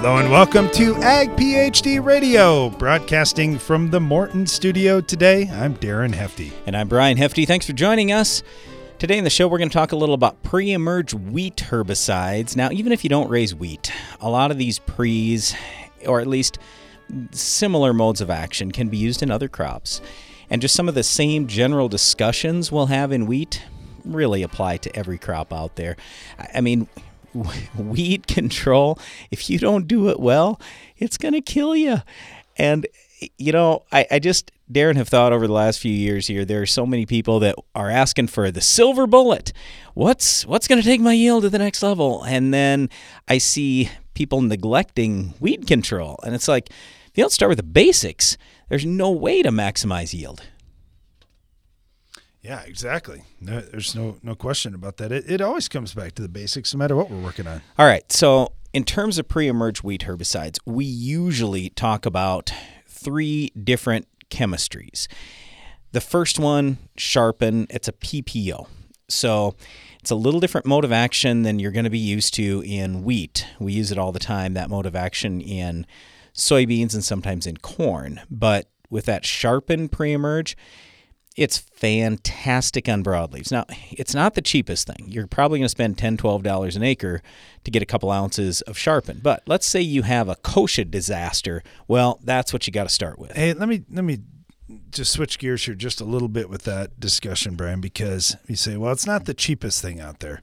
Hello and welcome to Ag PhD Radio, broadcasting from the Morton studio today. I'm Darren Hefty. And I'm Brian Hefty. Thanks for joining us. Today in the show, we're going to talk a little about pre emerge wheat herbicides. Now, even if you don't raise wheat, a lot of these pre's, or at least similar modes of action, can be used in other crops. And just some of the same general discussions we'll have in wheat really apply to every crop out there. I mean, weed control, if you don't do it well, it's going to kill you. And, you know, I, I just, Darren, have thought over the last few years here, there are so many people that are asking for the silver bullet. What's what's going to take my yield to the next level? And then I see people neglecting weed control. And it's like, if you don't start with the basics, there's no way to maximize yield. Yeah, exactly. No, there's no no question about that. It, it always comes back to the basics, no matter what we're working on. All right. So, in terms of pre-emerge wheat herbicides, we usually talk about three different chemistries. The first one, Sharpen, it's a PPO. So, it's a little different mode of action than you're going to be used to in wheat. We use it all the time, that mode of action in soybeans and sometimes in corn. But with that Sharpen pre-emerge, it's fantastic on broadleaves. Now, it's not the cheapest thing. You're probably going to spend $10, $12 an acre to get a couple ounces of sharpen. But let's say you have a kochia disaster. Well, that's what you got to start with. Hey, let me let me just switch gears here just a little bit with that discussion, Brian, because you say, well, it's not the cheapest thing out there.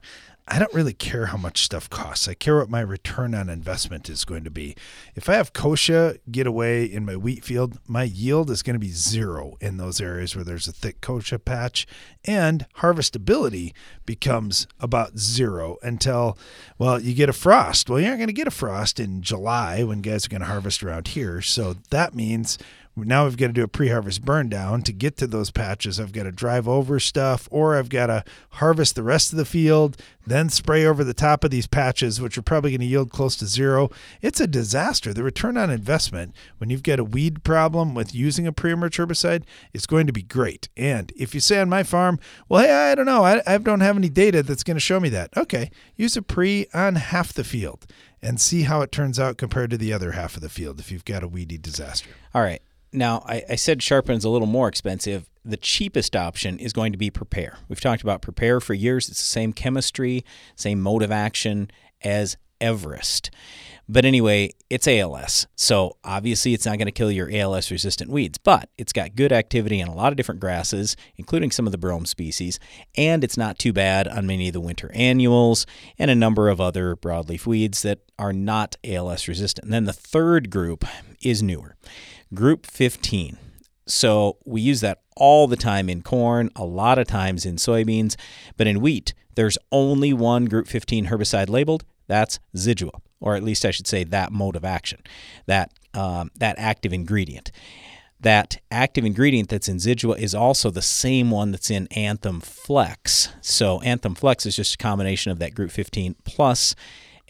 I don't really care how much stuff costs. I care what my return on investment is going to be. If I have kochia get away in my wheat field, my yield is going to be zero in those areas where there's a thick kochia patch, and harvestability becomes about zero until, well, you get a frost. Well, you're not going to get a frost in July when guys are going to harvest around here. So that means now we've got to do a pre-harvest burn down to get to those patches. I've got to drive over stuff or i've got to harvest the rest of the field then spray over the top of these patches which are probably going to yield close to zero. It's a disaster. The return on investment when you've got a weed problem with using a pre-emerge herbicide is going to be great. And if you say on my farm well hey i don't know. I, I don't have any data that's going to show me that. Okay use a pre on half the field and see how it turns out compared to the other half of the field if you've got a weedy disaster. All right now, I, I said Sharpen's is a little more expensive. The cheapest option is going to be Prepare. We've talked about Prepare for years. It's the same chemistry, same mode of action as Everest. But anyway, it's ALS. So obviously, it's not going to kill your ALS resistant weeds, but it's got good activity in a lot of different grasses, including some of the brome species. And it's not too bad on many of the winter annuals and a number of other broadleaf weeds that are not ALS resistant. And then the third group is newer. Group 15. So we use that all the time in corn, a lot of times in soybeans, but in wheat, there's only one Group 15 herbicide labeled. That's Zidua, or at least I should say that mode of action, that um, that active ingredient. That active ingredient that's in Zidua is also the same one that's in Anthem Flex. So Anthem Flex is just a combination of that Group 15 plus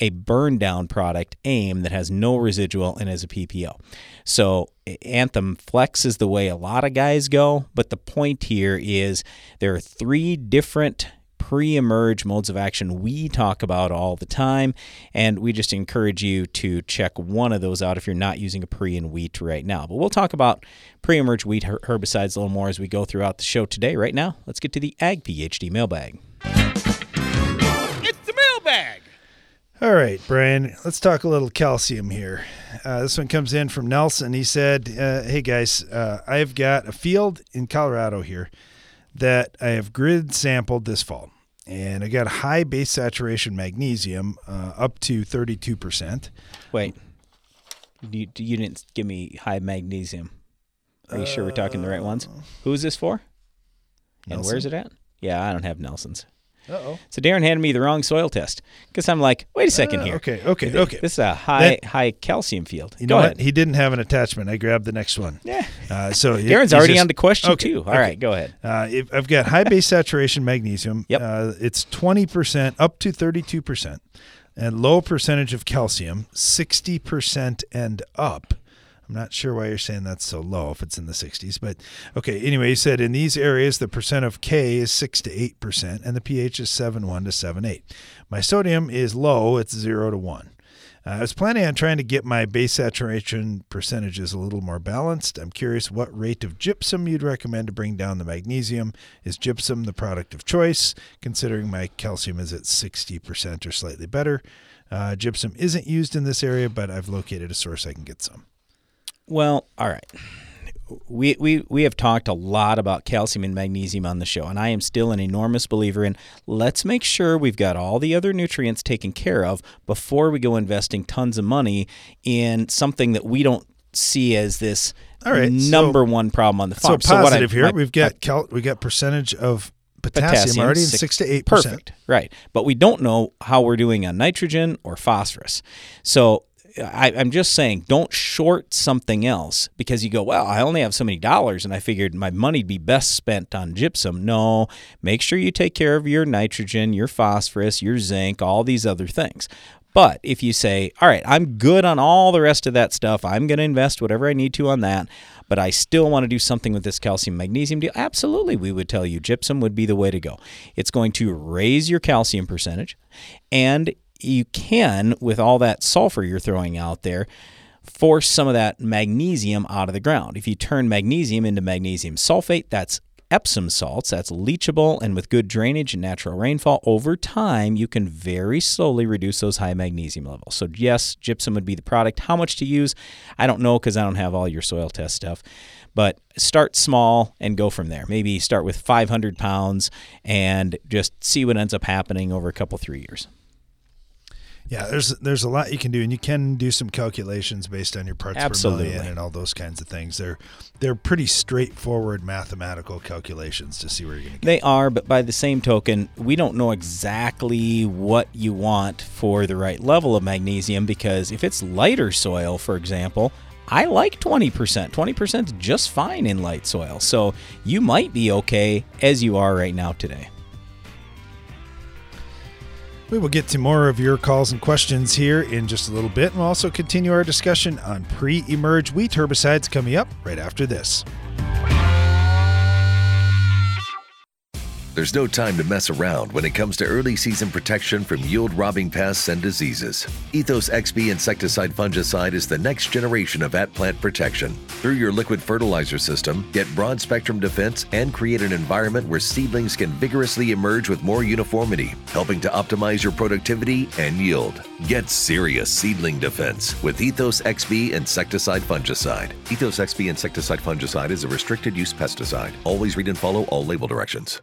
a burn down product, AIM, that has no residual and is a PPO. So Anthem Flex is the way a lot of guys go, but the point here is there are three different pre-emerge modes of action we talk about all the time and we just encourage you to check one of those out if you're not using a pre in wheat right now. But we'll talk about pre-emerge wheat herbicides a little more as we go throughout the show today. Right now let's get to the ag phd mailbag all right, Brian, let's talk a little calcium here. Uh, this one comes in from Nelson. He said, uh, Hey guys, uh, I've got a field in Colorado here that I have grid sampled this fall. And I got high base saturation magnesium uh, up to 32%. Wait, you, you didn't give me high magnesium. Are you sure we're talking the right ones? Uh, Who is this for? And Nelson. where's it at? Yeah, I don't have Nelson's. Uh-oh. So Darren handed me the wrong soil test because I'm like, wait a second Uh, here. okay, okay, okay. This is a high That- high calcium field. You Go know ahead. what? He didn't have an attachment. I grabbed the next one. Yeah. Uh, so Darren's already just- on the question Okay, two. All okay. right, go ahead. Uh, if I've got high base saturation magnesium. Yep. Uh, it's 20% up to 32%. And low percentage of calcium, 60% and up. I'm not sure why you're saying that's so low if it's in the 60s, but okay. Anyway, he said in these areas the percent of K is 6 to 8%, and the pH is 7.1 to 7.8. My sodium is low, it's 0 to 1. Uh, I was planning on trying to get my base saturation percentages a little more balanced. I'm curious what rate of gypsum you'd recommend to bring down the magnesium. Is gypsum the product of choice, considering my calcium is at 60% or slightly better? Uh, gypsum isn't used in this area, but I've located a source I can get some. Well, all right. We, we, we have talked a lot about calcium and magnesium on the show, and I am still an enormous believer in let's make sure we've got all the other nutrients taken care of before we go investing tons of money in something that we don't see as this All right, so- number one problem on the farm. So what I- positive here. my- we've got cal- we got percentage of potassium, potassium already in six- six to eight percent. Perfect. Right. But we don't know how we're doing on nitrogen or phosphorus. So I, I'm just saying, don't short something else because you go, well, I only have so many dollars and I figured my money'd be best spent on gypsum. No, make sure you take care of your nitrogen, your phosphorus, your zinc, all these other things. But if you say, all right, I'm good on all the rest of that stuff, I'm going to invest whatever I need to on that, but I still want to do something with this calcium magnesium deal, absolutely, we would tell you gypsum would be the way to go. It's going to raise your calcium percentage, and you can, with all that sulfur you're throwing out there, force some of that magnesium out of the ground. If you turn magnesium into magnesium sulfate, that's Epsom salts, that's leachable and with good drainage and natural rainfall, over time you can very slowly reduce those high magnesium levels. So, yes, gypsum would be the product. How much to use? I don't know because I don't have all your soil test stuff. But start small and go from there. Maybe start with 500 pounds and just see what ends up happening over a couple, three years. Yeah, there's there's a lot you can do, and you can do some calculations based on your parts Absolutely. per million and all those kinds of things. They're they're pretty straightforward mathematical calculations to see where you're going to get. They are, but by the same token, we don't know exactly what you want for the right level of magnesium because if it's lighter soil, for example, I like 20%. 20% is just fine in light soil. So you might be okay as you are right now today. We will get to more of your calls and questions here in just a little bit, and we'll also continue our discussion on pre-emerge wheat herbicides coming up right after this. There's no time to mess around when it comes to early season protection from yield robbing pests and diseases. Ethos XB insecticide fungicide is the next generation of at plant protection. Through your liquid fertilizer system, get broad spectrum defense and create an environment where seedlings can vigorously emerge with more uniformity, helping to optimize your productivity and yield. Get serious seedling defense with Ethos XB insecticide fungicide. Ethos XB insecticide fungicide is a restricted use pesticide. Always read and follow all label directions.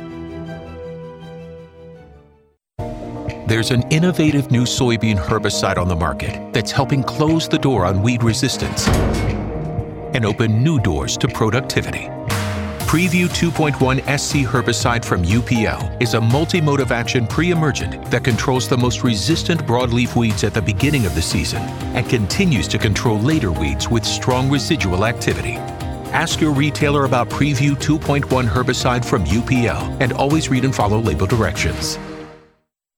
There's an innovative new soybean herbicide on the market that's helping close the door on weed resistance and open new doors to productivity. Preview 2.1 SC herbicide from UPL is a multi-mode action pre-emergent that controls the most resistant broadleaf weeds at the beginning of the season and continues to control later weeds with strong residual activity. Ask your retailer about Preview 2.1 herbicide from UPL and always read and follow label directions.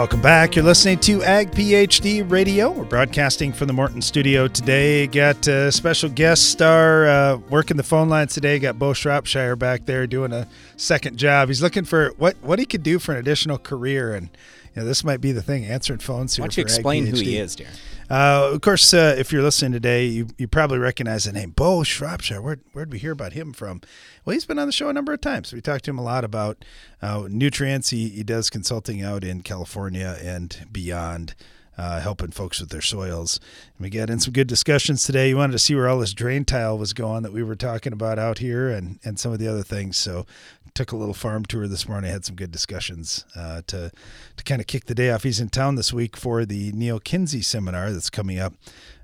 Welcome back. You're listening to Ag PhD Radio. We're broadcasting from the Morton studio today. Got a special guest star uh, working the phone lines today. Got Bo Shropshire back there doing a second job. He's looking for what what he could do for an additional career, and you know, this might be the thing answering phones here. Why don't you explain who he is, Darren? Uh, of course, uh, if you're listening today, you, you probably recognize the name Bo Shropshire. Where where'd we hear about him from? Well, he's been on the show a number of times. We talked to him a lot about uh, nutrients. He, he does consulting out in California and beyond. Uh, helping folks with their soils. And we got in some good discussions today. You wanted to see where all this drain tile was going that we were talking about out here and, and some of the other things. So took a little farm tour this morning. Had some good discussions uh, to to kind of kick the day off. He's in town this week for the Neal Kinsey seminar that's coming up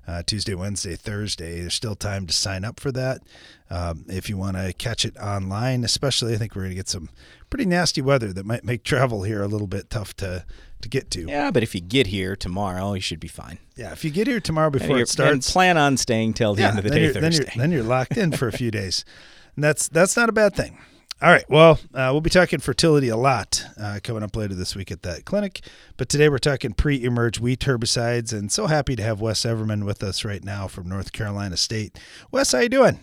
uh, Tuesday, Wednesday, Thursday. There's still time to sign up for that. Um, if you want to catch it online, especially, I think we're going to get some pretty nasty weather that might make travel here a little bit tough to to get to. Yeah, but if you get here tomorrow, you should be fine. Yeah, if you get here tomorrow before you're- it starts, and plan on staying till the yeah, end of the then day you're, then Thursday. you're then you're locked in for a few days, and that's that's not a bad thing. All right, well, uh, we'll be talking fertility a lot uh, coming up later this week at that clinic, but today we're talking pre-emerge wheat herbicides, and so happy to have Wes Everman with us right now from North Carolina State. Wes, how you doing?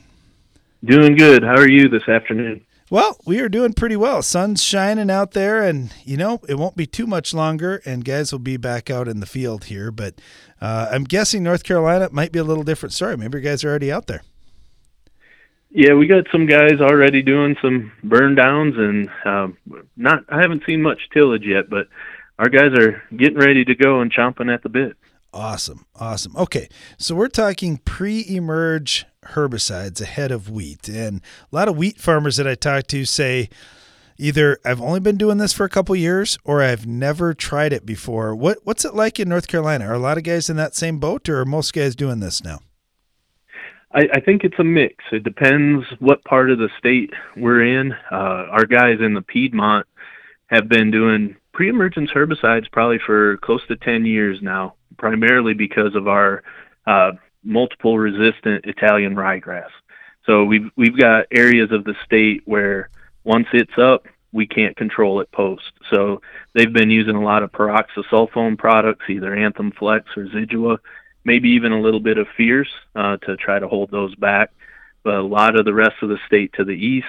Doing good. How are you this afternoon? Well, we are doing pretty well. Sun's shining out there, and you know it won't be too much longer, and guys will be back out in the field here. But uh, I'm guessing North Carolina might be a little different story. Maybe you guys are already out there. Yeah, we got some guys already doing some burn downs, and um, not. I haven't seen much tillage yet, but our guys are getting ready to go and chomping at the bit. Awesome. Awesome. Okay. So we're talking pre emerge herbicides ahead of wheat. And a lot of wheat farmers that I talk to say either I've only been doing this for a couple years or I've never tried it before. What what's it like in North Carolina? Are a lot of guys in that same boat or are most guys doing this now? I, I think it's a mix. It depends what part of the state we're in. Uh, our guys in the Piedmont have been doing pre-emergence herbicides probably for close to 10 years now, primarily because of our uh, multiple resistant Italian ryegrass. So we've we've got areas of the state where once it's up, we can't control it post. So they've been using a lot of pyroxasulfone products, either Anthem Flex or Zidua, maybe even a little bit of Fierce uh, to try to hold those back. But a lot of the rest of the state to the east,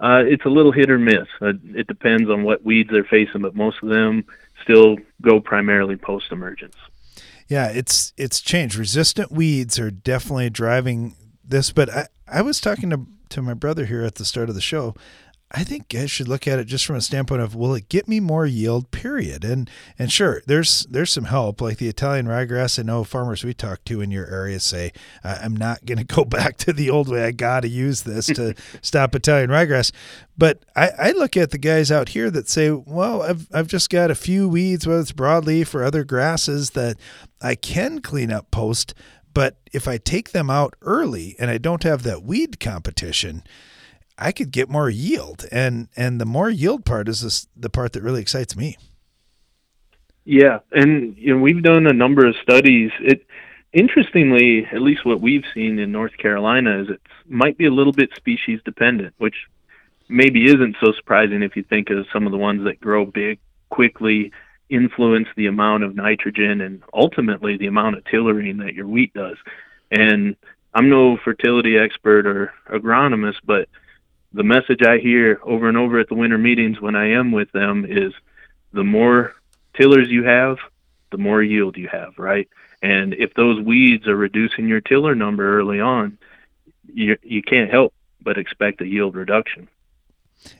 uh, it's a little hit or miss. Uh, it depends on what weeds they're facing, but most of them still go primarily post emergence. Yeah, it's it's changed. Resistant weeds are definitely driving this, but I, I was talking to to my brother here at the start of the show. I think I should look at it just from a standpoint of will it get me more yield? Period. And and sure, there's there's some help like the Italian ryegrass. I know farmers we talk to in your area say I'm not going to go back to the old way. I got to use this to stop Italian ryegrass. But I, I look at the guys out here that say, well, I've I've just got a few weeds, whether it's broadleaf or other grasses that I can clean up post. But if I take them out early and I don't have that weed competition, I could get more yield, and and the more yield part is this, the part that really excites me. Yeah, and you know we've done a number of studies. It interestingly, at least what we've seen in North Carolina, is it might be a little bit species dependent, which maybe isn't so surprising if you think of some of the ones that grow big quickly, influence the amount of nitrogen, and ultimately the amount of tillering that your wheat does. And I'm no fertility expert or agronomist, but the message I hear over and over at the winter meetings when I am with them is the more tillers you have, the more yield you have, right? And if those weeds are reducing your tiller number early on, you you can't help but expect a yield reduction.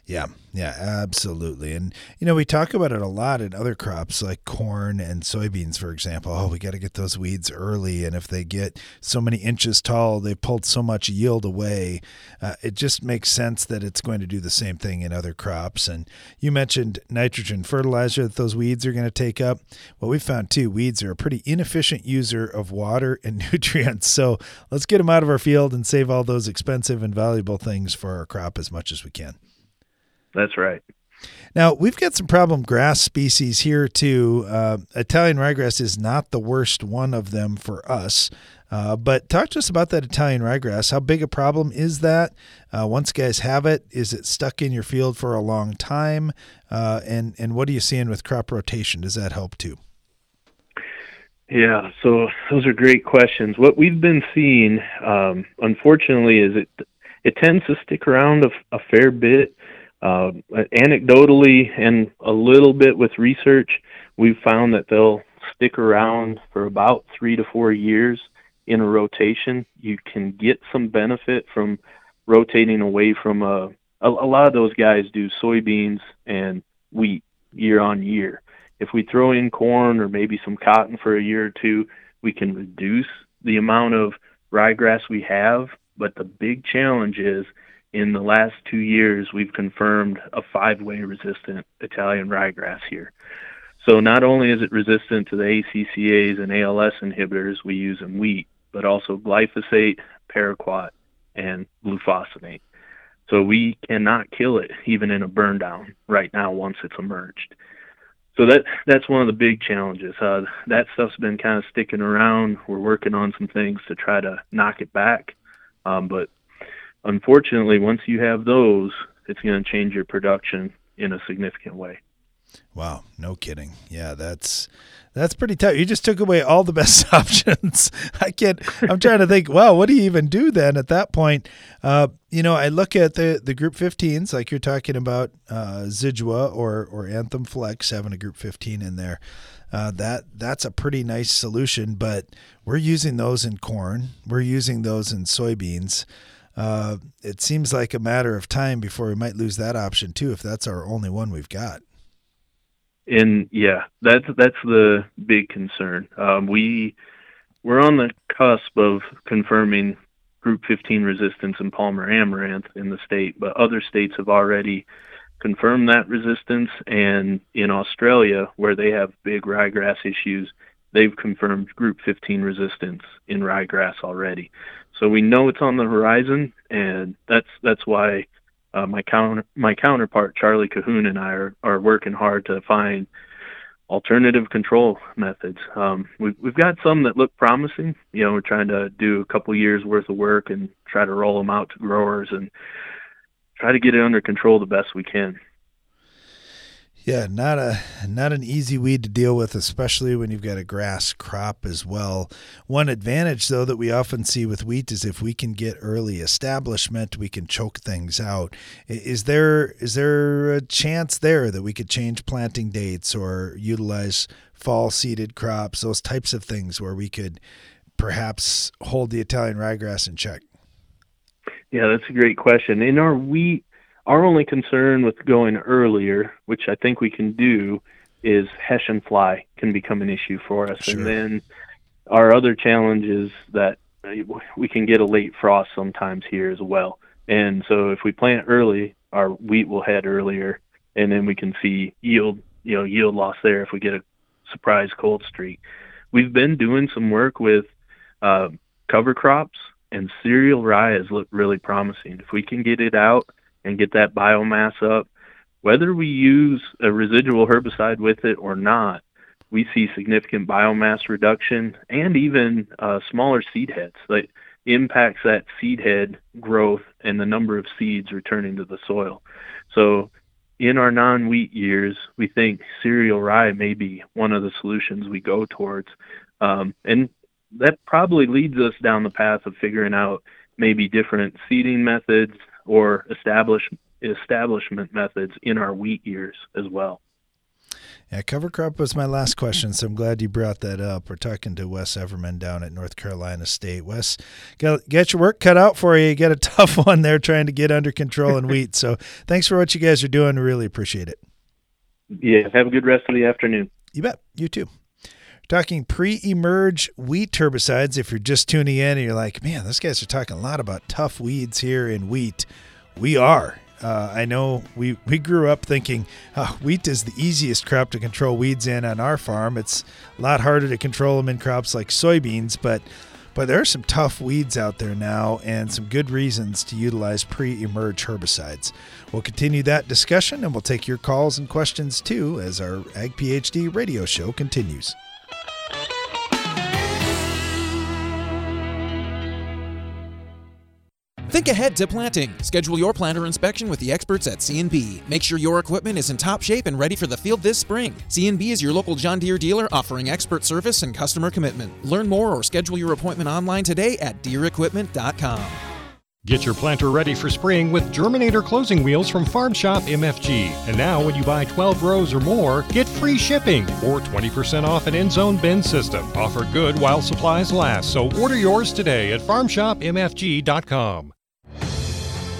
Yeah, yeah, absolutely. And you know, we talk about it a lot in other crops like corn and soybeans, for example. Oh, we got to get those weeds early, and if they get so many inches tall, they pulled so much yield away. Uh, it just makes sense that it's going to do the same thing in other crops. And you mentioned nitrogen fertilizer that those weeds are going to take up. Well, we found too, weeds are a pretty inefficient user of water and nutrients. So let's get them out of our field and save all those expensive and valuable things for our crop as much as we can. That's right. Now we've got some problem grass species here too. Uh, Italian ryegrass is not the worst one of them for us. Uh, but talk to us about that Italian ryegrass. How big a problem is that? Uh, once guys have it, is it stuck in your field for a long time? Uh, and and what are you seeing with crop rotation? Does that help too? Yeah, so those are great questions. What we've been seeing, um, unfortunately, is it it tends to stick around a, a fair bit Uh, anecdotally and a little bit with research, we've found that they'll stick around for about three to four years in a rotation. You can get some benefit from rotating away from a, a, a lot of those guys do soybeans and wheat year on year. If we throw in corn or maybe some cotton for a year or two, we can reduce the amount of ryegrass we have. But the big challenge is in the last two years, we've confirmed a five way resistant Italian ryegrass here. So not only is it resistant to the ACCase and ALS inhibitors we use in wheat, but also glyphosate, paraquat, and glufosinate. So we cannot kill it even in a burn down right now once it's emerged. So that that's one of the big challenges. Uh, that stuff's been kind of sticking around. We're working on some things to try to knock it back, um, but unfortunately, once you have those, it's going to change your production in a significant way. Wow, no kidding. Yeah, that's that's pretty tough. You just took away all the best options. I can't. I'm trying to think. Wow, what do you even do then at that point? Uh, you know, I look at the the Group 15s, like you're talking about uh, Zidua or or Anthem Flex having a Group 15 in there. Uh, that that's a pretty nice solution, but we're using those in corn. We're using those in soybeans. Uh, it seems like a matter of time before we might lose that option too, if that's our only one we've got and yeah, that's that's the big concern. Um, we we're on the cusp of confirming Group 15 resistance in Palmer amaranth in the state, but other states have already confirmed that resistance. And in Australia, where they have big ryegrass issues, they've confirmed Group 15 resistance in ryegrass already. So we know it's on the horizon, and that's that's why uh, my counter my counterpart Charlie Cahoon and I are, are working hard to find alternative control methods. Um, we've we've got some that look promising. You know, we're trying to do a couple years worth of work and try to roll them out to growers and try to get it under control the best we can. Yeah, not a not an easy weed to deal with, especially when you've got a grass crop as well. One advantage though that we often see with wheat is if we can get early establishment, we can choke things out. Is there is there a chance there that we could change planting dates or utilize fall seeded crops, those types of things where we could perhaps hold the Italian ryegrass in check? Yeah, that's a great question. In our wheat our only concern with going earlier, which I think we can do, is Hessian fly can become an issue for us. Sure. And then our other challenge is that we can get a late frost sometimes here as well. And so if we plant early, our wheat will head earlier, and then we can see yield, you know, yield loss there if we get a surprise cold streak. We've been doing some work with uh, cover crops, and cereal rye has looked really promising. If we can get it out and get that biomass up. Whether we use a residual herbicide with it or not, we see significant biomass reduction and even uh, smaller seed heads that impacts that seed head growth and the number of seeds returning to the soil. So in our non-wheat years, we think cereal rye may be one of the solutions we go towards. Um, and that probably leads us down the path of figuring out maybe different seeding methods, or establish establishment methods in our wheat years as well. Yeah, cover crop was my last question, so I'm glad you brought that up. We're talking to Wes Everman down at North Carolina State. Wes, get, your work cut out for you. You got a tough one there trying to get under control in wheat. So thanks for what you guys are doing. Really appreciate it. Yeah, have a good rest of the afternoon. You bet. You too talking pre-emerge wheat herbicides. If you're just tuning in and you're like, man, those guys are talking a lot about tough weeds here in wheat, we are. Uh, I know we, we grew up thinking oh, wheat is the easiest crop to control weeds in on our farm. It's a lot harder to control them in crops like soybeans, but but there are some tough weeds out there now and some good reasons to utilize pre emerge herbicides. We'll continue that discussion and we'll take your calls and questions too as our Ag PhD radio show continues. Think ahead to planting. Schedule your planter inspection with the experts at C&B. Make sure your equipment is in top shape and ready for the field this spring. C&B is your local John Deere dealer offering expert service and customer commitment. Learn more or schedule your appointment online today at deerequipment.com. Get your planter ready for spring with Germinator closing wheels from Farm Shop MFG. And now, when you buy 12 rows or more, get free shipping or 20% off an end zone bin system. Offer good while supplies last, so order yours today at farmshopmfg.com.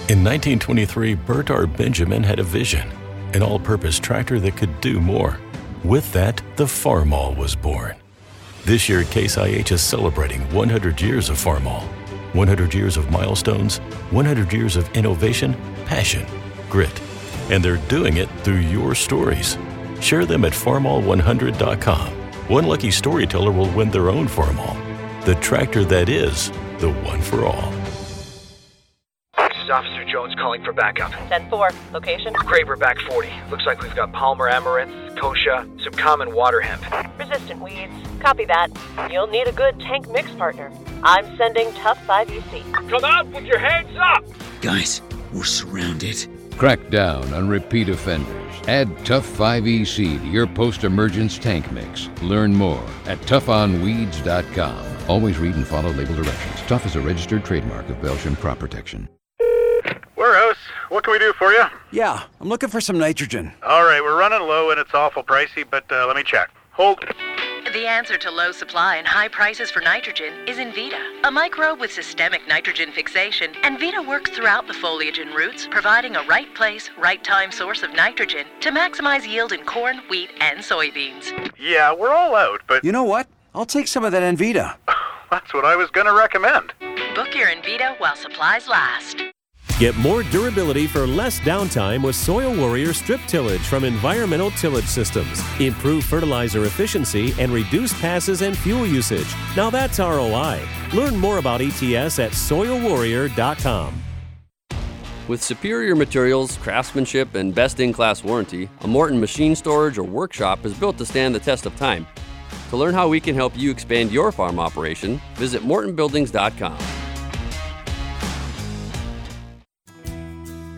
In 1923, Bert R. Benjamin had a vision an all purpose tractor that could do more. With that, the Farmall was born. This year, Case IH is celebrating 100 years of Farmall. 100 years of milestones, 100 years of innovation, passion, grit. And they're doing it through your stories. Share them at farmall100.com. One lucky storyteller will win their own Farmall. The tractor that is the one for all. This is Officer Jones calling for backup. 10-4. Location? Craver back 40. Looks like we've got Palmer amaranth, kochia, some common water hemp. Resistant weeds. Copy that. You'll need a good tank mix partner. I'm sending Tough 5EC. Come out with your hands up! Guys, we're surrounded. Crack down on repeat offenders. Add Tough 5EC to your post emergence tank mix. Learn more at tougfonweeds.com. Always read and follow label directions. Tough is a registered trademark of Belchim Crop Protection. Warehouse, what can we do for you? Yeah, I'm looking for some nitrogen. All right, we're running low and it's awful pricey, but uh, let me check. Hold. The answer to low supply and high prices for nitrogen is Envita, a microbe with systemic nitrogen fixation. Envita works throughout the foliage and roots, providing a right place, right time source of nitrogen to maximize yield in corn, wheat, and soybeans. Yeah, we're all out, but. You know what? I'll take some of that Envita. That's what I was going to recommend. Book your Envita while supplies last. Get more durability for less downtime with Soil Warrior strip tillage from Environmental Tillage Systems. Improve fertilizer efficiency and reduce passes and fuel usage. Now that's ROI. Learn more about ETS at soilwarrior.com. With superior materials, craftsmanship, and best in class warranty, a Morton machine storage or workshop is built to stand the test of time. To learn how we can help you expand your farm operation, visit mortonbuildings.com.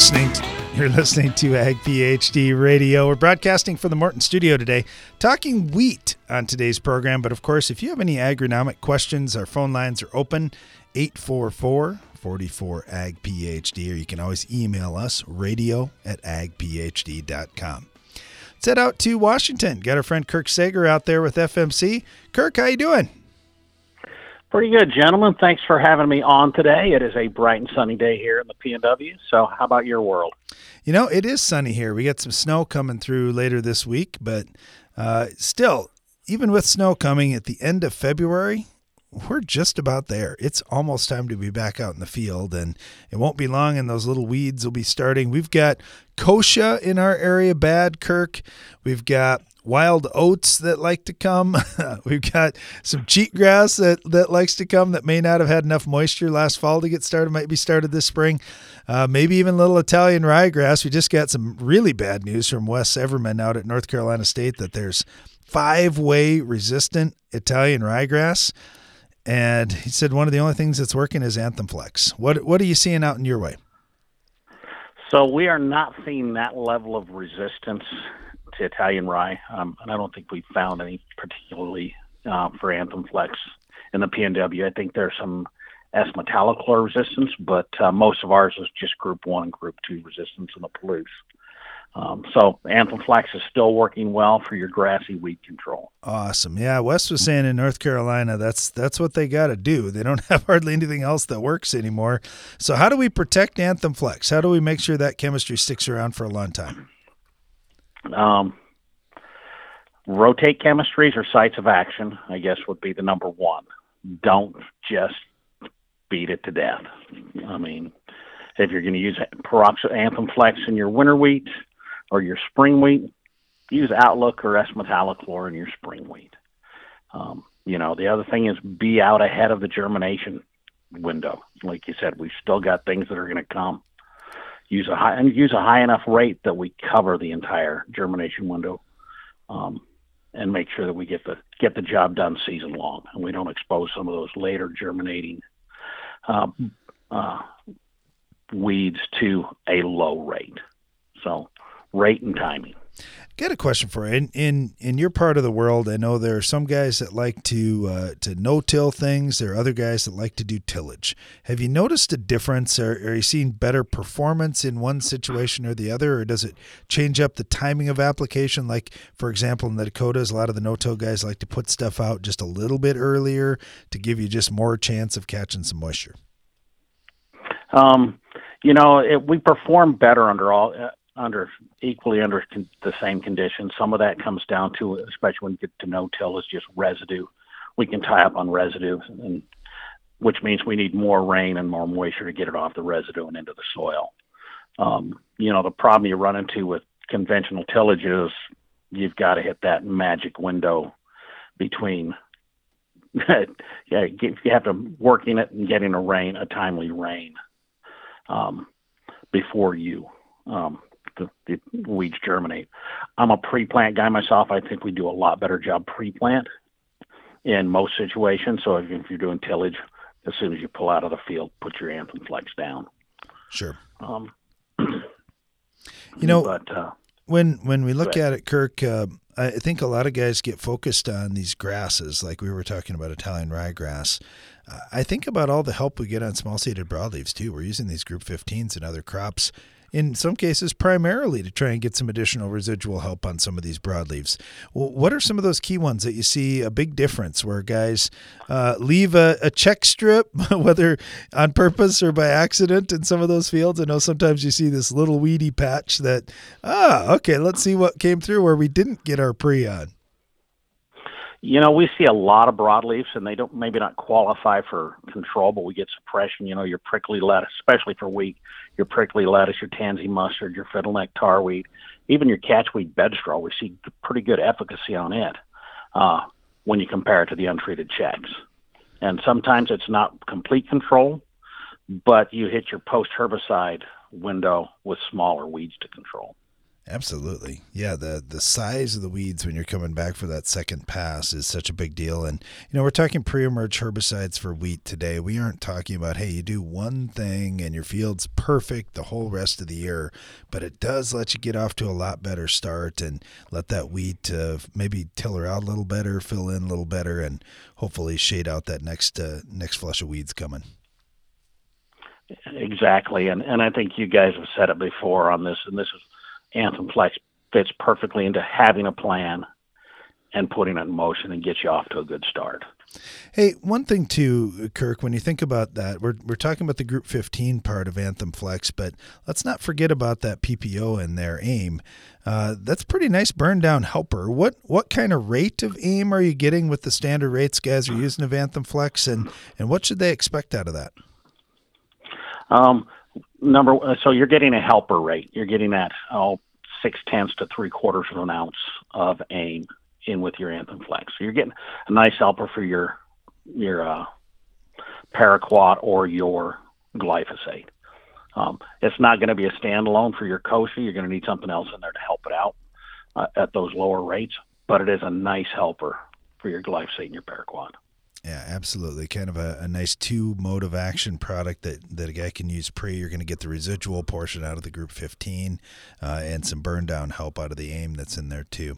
listening. To, you're listening to Ag PhD Radio. We're broadcasting from the Morton Studio today, talking wheat on today's program. But of course, if you have any agronomic questions, our phone lines are open 844 44 Ag PhD, or you can always email us radio at agphd.com. Let's head out to Washington. Got our friend Kirk Sager out there with FMC. Kirk, how you doing? Pretty good, gentlemen. Thanks for having me on today. It is a bright and sunny day here in the PNW. So, how about your world? You know, it is sunny here. We got some snow coming through later this week, but uh, still, even with snow coming at the end of February, we're just about there. It's almost time to be back out in the field, and it won't be long, and those little weeds will be starting. We've got kochia in our area bad, Kirk. We've got wild oats that like to come. We've got some cheatgrass that, that likes to come that may not have had enough moisture last fall to get started, might be started this spring. Uh, maybe even little Italian ryegrass. We just got some really bad news from Wes Everman out at North Carolina State that there's five way resistant Italian ryegrass. And he said one of the only things that's working is Anthem Flex. What what are you seeing out in your way? So we are not seeing that level of resistance Italian rye, um, and I don't think we've found any particularly uh, for Anthem Flex in the PNW. I think there's some S metolachlor resistance, but uh, most of ours is just Group One and Group Two resistance in the Palouse. Um, so Anthem Flex is still working well for your grassy weed control. Awesome. Yeah, Wes was saying in North Carolina that's that's what they got to do. They don't have hardly anything else that works anymore. So how do we protect Anthem Flex? How do we make sure that chemistry sticks around for a long time? Um, rotate chemistries or sites of action, I guess, would be the number one. Don't just beat it to death. I mean, if you're going to use peroxide Anthem Flex in your winter wheat or your spring wheat, use Outlook or S metolachlor in your spring wheat. Um, You know, the other thing is be out ahead of the germination window. Like you said, we've still got things that are going to come. Use a high and use a high enough rate that we cover the entire germination window, um, and make sure that we get the get the job done season long, and we don't expose some of those later germinating uh, uh, weeds to a low rate. So, rate and timing. Got a question for you. In, in in your part of the world, I know there are some guys that like to uh, to no till things. There are other guys that like to do tillage. Have you noticed a difference? Are, are you seeing better performance in one situation or the other, or does it change up the timing of application? Like for example, in the Dakotas, a lot of the no till guys like to put stuff out just a little bit earlier to give you just more chance of catching some moisture. Um, you know, it, we perform better under all uh, under equally under con- the same conditions. Some of that comes down to, especially when you get to no-till, is just residue. We can tie up on residue, and which means we need more rain and more moisture to get it off the residue and into the soil. Um, you know, the problem you run into with conventional tillage is you've got to hit that magic window between yeah, you have to working it and getting a rain, a timely rain, um, before you um, the, the weeds germinate. I'm a pre-plant guy myself. I think we do a lot better job pre-plant in most situations. So if, if you're doing tillage, as soon as you pull out of the field, put your anthem flex down. Sure. Um, you know, but uh, when when we look at it, Kirk, uh, I think a lot of guys get focused on these grasses, like we were talking about Italian ryegrass. Uh, I think about all the help we get on small seeded broadleaves too. We're using these group 15s and other crops in some cases primarily to try and get some additional residual help on some of these broadleaves. Well, what are some of those key ones that you see a big difference where guys uh, leave a, a check strip, whether on purpose or by accident, in some of those fields? I know sometimes you see this little weedy patch that, ah, okay, let's see what came through where we didn't get our pre on. You know, we see a lot of broadleaves, and they don't maybe not qualify for control, but we get suppression. You know, your prickly lettuce, especially for wheat, your prickly lettuce, your tansy mustard, your fiddleneck tarweed, even your catchweed bedstraw. We see pretty good efficacy on it uh, when you compare it to the untreated checks. And sometimes it's not complete control, but you hit your post herbicide window with smaller weeds to control. Absolutely. Yeah, the the size of the weeds when you're coming back for that second pass is such a big deal. And you know, we're talking pre-emerge herbicides for wheat today. We aren't talking about hey, you do one thing and your field's perfect the whole rest of the year, but it does let you get off to a lot better start and let that wheat uh, maybe tiller out a little better, fill in a little better, and hopefully shade out that next uh, next flush of weeds coming. Exactly, and and I think you guys have said it before on this, and this is Anthem Flex fits perfectly into having a plan and putting it in motion and get you off to a good start. Hey, one thing too, Kirk, when you think about that, we're, we're talking about the Group 15 part of Anthem Flex, but let's not forget about that PPO and their AIM. Uh, that's pretty nice burn down helper. What what kind of rate of AIM are you getting with the standard rates guys are using of Anthem Flex, and, and what should they expect out of that? Um, number so you're getting a helper rate. You're getting that oh six tenths to three quarters of an ounce of AIM in with your Anthem Flex. So you're getting a nice helper for your your uh, paraquat or your glyphosate. Um, it's not going to be a standalone for your kochia. You're going to need something else in there to help it out uh, at those lower rates, but it is a nice helper for your glyphosate and your paraquat. Yeah, absolutely. Kind of a, a, nice two mode of action product that, that a guy can use pre. You're going to get the residual portion out of the group 15 uh, and some burn down help out of the aim that's in there too.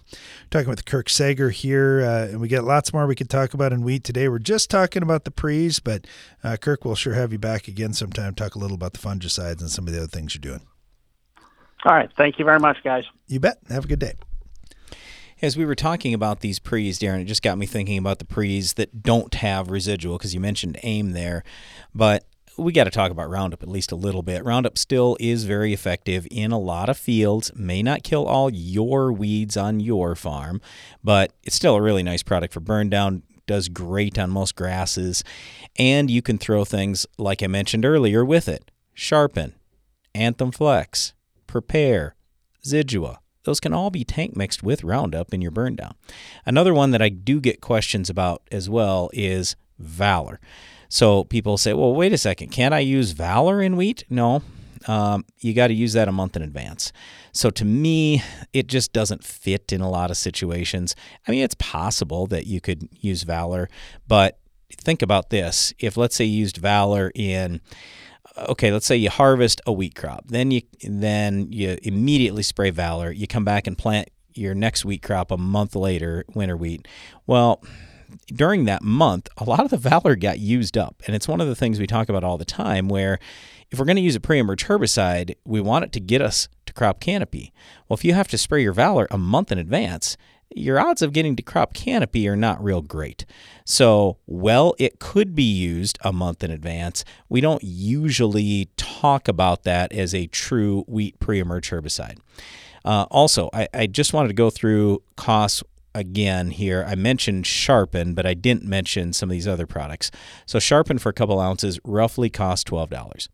Talking with Kirk Sager here, uh, and we got lots more we could talk about in wheat today. We're just talking about the pre's, but uh, Kirk, we'll sure have you back again sometime. Talk a little about the fungicides and some of the other things you're doing. All right. Thank you very much, guys. You bet. Have a good day. As we were talking about these pre's, Darren, it just got me thinking about the pre's that don't have residual because you mentioned AIM there. But we got to talk about Roundup at least a little bit. Roundup still is very effective in a lot of fields, may not kill all your weeds on your farm, but it's still a really nice product for burn down. Does great on most grasses, and you can throw things like I mentioned earlier with it Sharpen, Anthem Flex, Prepare, Zidua those can all be tank mixed with Roundup in your burn down. Another one that I do get questions about as well is Valor. So people say, well, wait a second, can't I use Valor in wheat? No, um, you got to use that a month in advance. So to me, it just doesn't fit in a lot of situations. I mean, it's possible that you could use Valor, but think about this. If let's say you used Valor in okay, let's say you harvest a wheat crop, then you then you immediately spray Valor. You come back and plant your next wheat crop a month later, winter wheat. Well, during that month, a lot of the Valor got used up. And it's one of the things we talk about all the time where if we're going to use a pre emerge herbicide, we want it to get us to crop canopy. Well, if you have to spray your Valor a month in advance, your odds of getting to crop canopy are not real great. So, well, it could be used a month in advance. We don't usually talk about that as a true wheat pre emerge herbicide. Uh, also, I, I just wanted to go through costs again here. I mentioned Sharpen, but I didn't mention some of these other products. So Sharpen for a couple ounces roughly costs twelve dollars.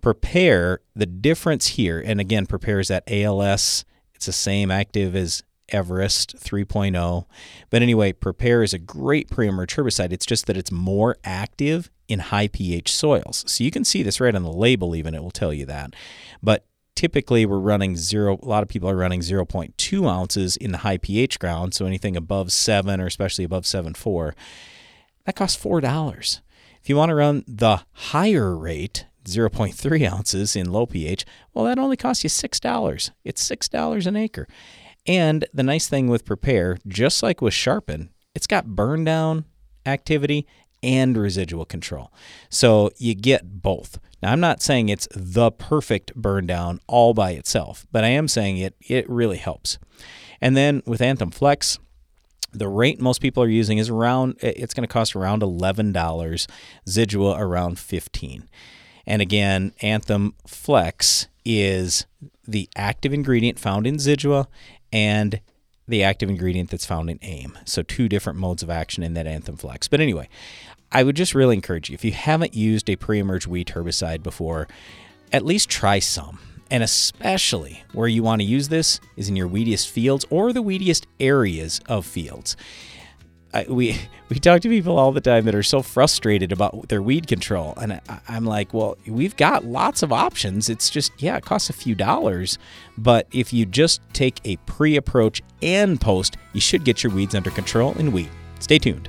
Prepare the difference here, and again, Prepare is that ALS. It's the same active as Everest 3.0. But anyway, Prepare is a great pre-emerge herbicide. It's just that it's more active in high pH soils. So you can see this right on the label, even it will tell you that. But typically we're running zero a lot of people are running 0.2 ounces in the high ph ground so anything above 7 or especially above 7.4 that costs $4 if you want to run the higher rate 0.3 ounces in low ph well that only costs you $6 it's $6 an acre and the nice thing with prepare just like with sharpen it's got burn down activity and residual control so you get both now, I'm not saying it's the perfect burn down all by itself, but I am saying it it really helps. And then with Anthem Flex, the rate most people are using is around it's going to cost around $11, Zidua around 15. And again, Anthem Flex is the active ingredient found in Zidua and the active ingredient that's found in AIM. So two different modes of action in that Anthem Flex. But anyway, I would just really encourage you if you haven't used a pre-emerge wheat herbicide before, at least try some. And especially where you want to use this is in your weediest fields or the weediest areas of fields. I, we we talk to people all the time that are so frustrated about their weed control, and I, I'm like, well, we've got lots of options. It's just yeah, it costs a few dollars, but if you just take a pre-approach and post, you should get your weeds under control in wheat. Stay tuned.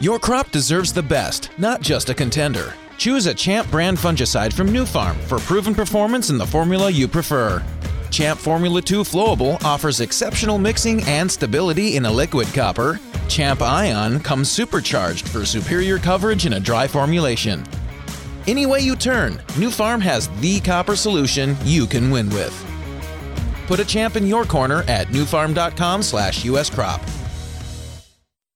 Your crop deserves the best, not just a contender. Choose a Champ brand fungicide from Nufarm for proven performance in the formula you prefer. Champ Formula 2 Flowable offers exceptional mixing and stability in a liquid copper. Champ Ion comes supercharged for superior coverage in a dry formulation. Any way you turn, Nufarm has the copper solution you can win with. Put a champ in your corner at nufarm.com/uscrop.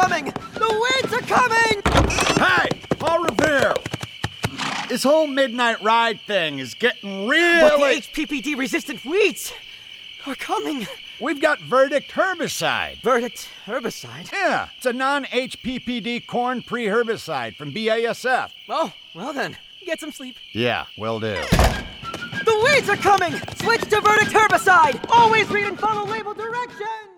coming! The weeds are coming! Hey, Paul Revere! This whole midnight ride thing is getting But really. the HPPD resistant weeds are coming. We've got Verdict herbicide. Verdict herbicide? Yeah, it's a non HPPD corn pre herbicide from BASF. Oh, well then, get some sleep. Yeah, will do. The weeds are coming! Switch to Verdict herbicide! Always read and follow label directions!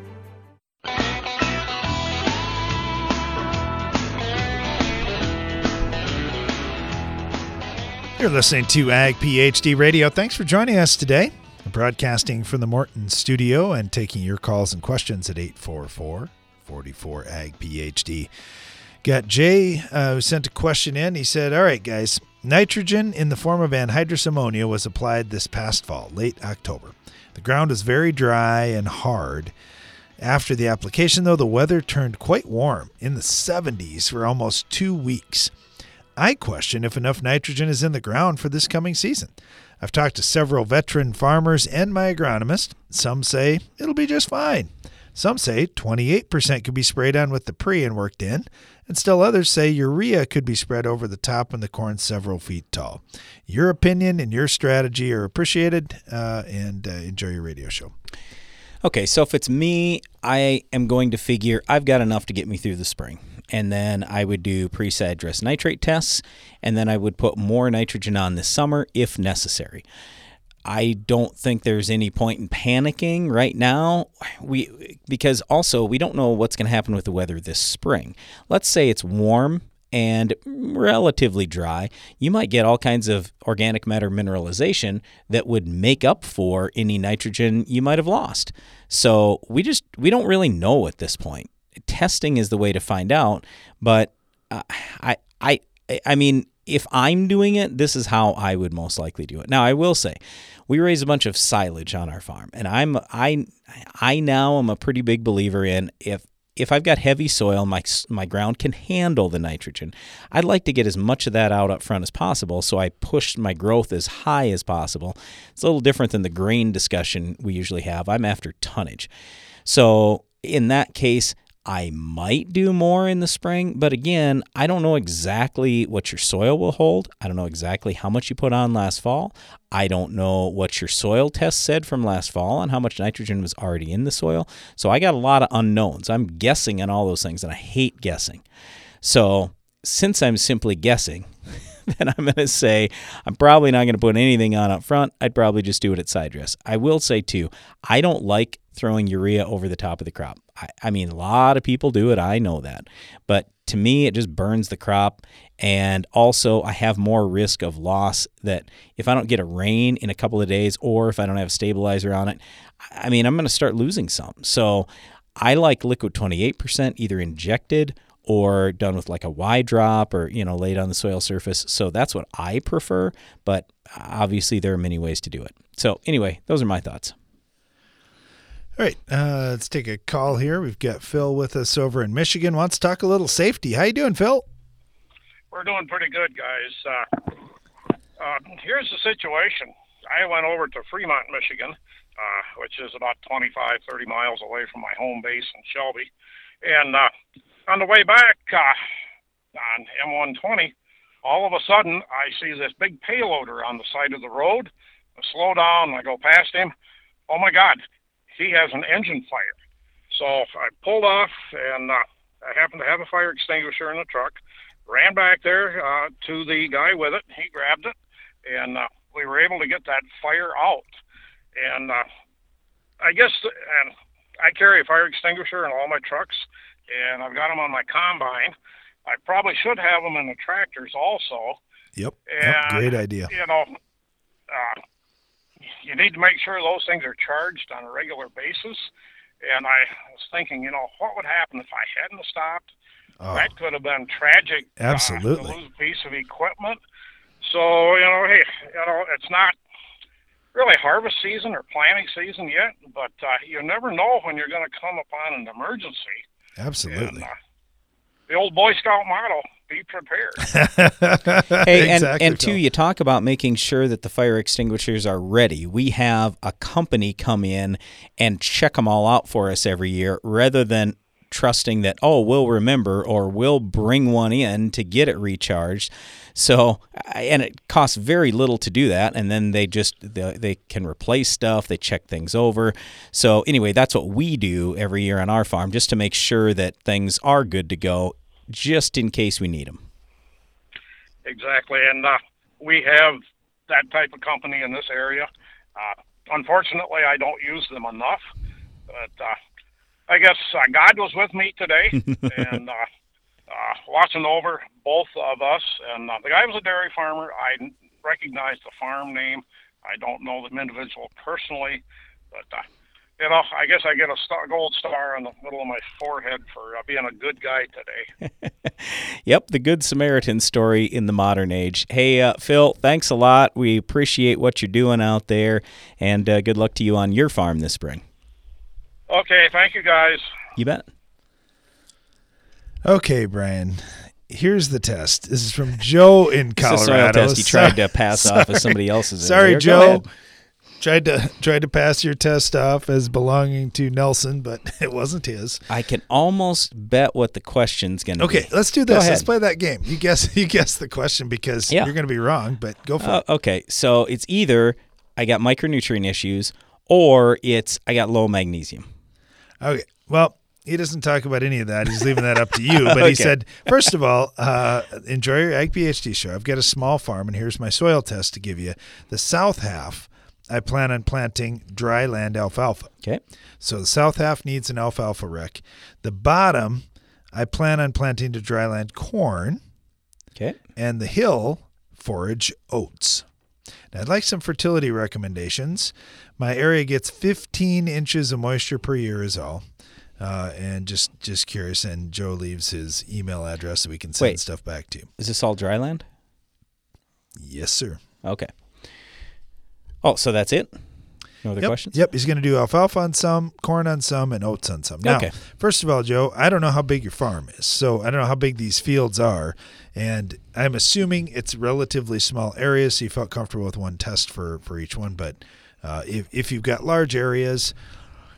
You're listening to Ag PhD Radio. Thanks for joining us today. We're broadcasting from the Morton studio and taking your calls and questions at 844 44 Ag PhD. Got Jay uh, who sent a question in. He said, All right, guys, nitrogen in the form of anhydrous ammonia was applied this past fall, late October. The ground is very dry and hard. After the application, though, the weather turned quite warm in the 70s for almost two weeks. I question if enough nitrogen is in the ground for this coming season. I've talked to several veteran farmers and my agronomist. Some say it'll be just fine. Some say 28% could be sprayed on with the pre and worked in, and still others say urea could be spread over the top when the corn's several feet tall. Your opinion and your strategy are appreciated, uh, and uh, enjoy your radio show. Okay, so if it's me, I am going to figure I've got enough to get me through the spring. And then I would do pre side dress nitrate tests, and then I would put more nitrogen on this summer if necessary. I don't think there's any point in panicking right now. We because also we don't know what's going to happen with the weather this spring. Let's say it's warm and relatively dry, you might get all kinds of organic matter mineralization that would make up for any nitrogen you might have lost. So we just we don't really know at this point. Testing is the way to find out, but uh, I I I mean if I'm doing it, this is how I would most likely do it. Now, I will say, we raise a bunch of silage on our farm, and I'm I I now am a pretty big believer in if if I've got heavy soil, my my ground can handle the nitrogen. I'd like to get as much of that out up front as possible, so I push my growth as high as possible. It's a little different than the grain discussion we usually have. I'm after tonnage. So in that case, I might do more in the spring, but again, I don't know exactly what your soil will hold. I don't know exactly how much you put on last fall. I don't know what your soil test said from last fall and how much nitrogen was already in the soil. So I got a lot of unknowns. I'm guessing on all those things, and I hate guessing. So since I'm simply guessing, then I'm going to say I'm probably not going to put anything on up front. I'd probably just do it at side dress. I will say too, I don't like throwing urea over the top of the crop. I, I mean, a lot of people do it. I know that. But to me, it just burns the crop. And also, I have more risk of loss that if I don't get a rain in a couple of days or if I don't have a stabilizer on it, I mean, I'm going to start losing some. So I like liquid 28% either injected or done with like a Y drop or, you know, laid on the soil surface. So that's what I prefer. But uh, obviously, there are many ways to do it. So, anyway, those are my thoughts. All right, uh, let's take a call here. We've got Phil with us over in Michigan. Wants to talk a little safety. How you doing, Phil? We're doing pretty good, guys. Uh, uh, here's the situation. I went over to Fremont, Michigan, uh, which is about 25, 30 miles away from my home base in Shelby. And uh, on the way back uh, on M120, all of a sudden I see this big payloader on the side of the road. I slow down, I go past him. Oh my God, he has an engine fire. So I pulled off, and uh, I happened to have a fire extinguisher in the truck. Ran back there uh, to the guy with it. He grabbed it, and uh, we were able to get that fire out. And uh, I guess, and I carry a fire extinguisher in all my trucks, and I've got them on my combine. I probably should have them in the tractors also. Yep. And, yep. Great idea. You know, uh, you need to make sure those things are charged on a regular basis. And I was thinking, you know, what would happen if I hadn't stopped? Oh. That could have been tragic. Absolutely. Uh, to lose a piece of equipment. So you know, hey, you know, it's not really harvest season or planting season yet, but uh, you never know when you're going to come upon an emergency. Absolutely. And, uh, the old Boy Scout motto: be prepared. hey, and, Exactly, and two, Phil. you talk about making sure that the fire extinguishers are ready. We have a company come in and check them all out for us every year rather than trusting that, oh, we'll remember or we'll bring one in to get it recharged. So, and it costs very little to do that. And then they just, they, they can replace stuff, they check things over. So, anyway, that's what we do every year on our farm just to make sure that things are good to go just in case we need them. Exactly, and uh, we have that type of company in this area. Uh, unfortunately, I don't use them enough, but uh, I guess uh, God was with me today and uh, uh, watching over both of us. And uh, the guy was a dairy farmer. I recognize the farm name. I don't know the individual personally, but uh, you know, I guess I get a star, gold star on the middle of my forehead for uh, being a good guy today. Yep, the Good Samaritan story in the modern age. Hey, uh, Phil, thanks a lot. We appreciate what you're doing out there, and uh, good luck to you on your farm this spring. Okay, thank you guys. You bet. Okay, Brian. Here's the test. This is from Joe in It's a soil Colorado. test he tried to pass off as somebody else's Sorry, earlier. Go Joe. Tried to tried to pass your test off as belonging to Nelson, but it wasn't his. I can almost bet what the question's going to be. Okay, let's do this. Let's play that game. You guess you guess the question because Yeah. you're going to be wrong, but go for Uh, it. okay, so it's either I got micronutrient issues or it's I got low magnesium. Okay. Well, he doesn't talk about any of that. He's leaving that up to you. But Okay. he said, first of all, uh, enjoy your Ag PhD show. I've got a small farm, and here's my soil test to give you. The south half, I plan on planting dry land alfalfa. Okay. So the south half needs an alfalfa rec. The bottom, I plan on planting to dry land corn. Okay. And the hill, forage oats. Now, I'd like some fertility recommendations. My area gets 15 inches of moisture per year, is all. Uh, and just just curious. And Joe leaves his email address so we can send Wait. stuff back to you. Is this all dry land? Yes, sir. Okay. Oh, so that's it? No other yep. questions? Yep, he's going to do alfalfa on some, corn on some, and oats on some. Now, Okay. first of all, Joe, I don't know how big your farm is, so I don't know how big these fields are, and I'm assuming it's relatively small areas. So you felt comfortable with one test for for each one, but uh, if if you've got large areas.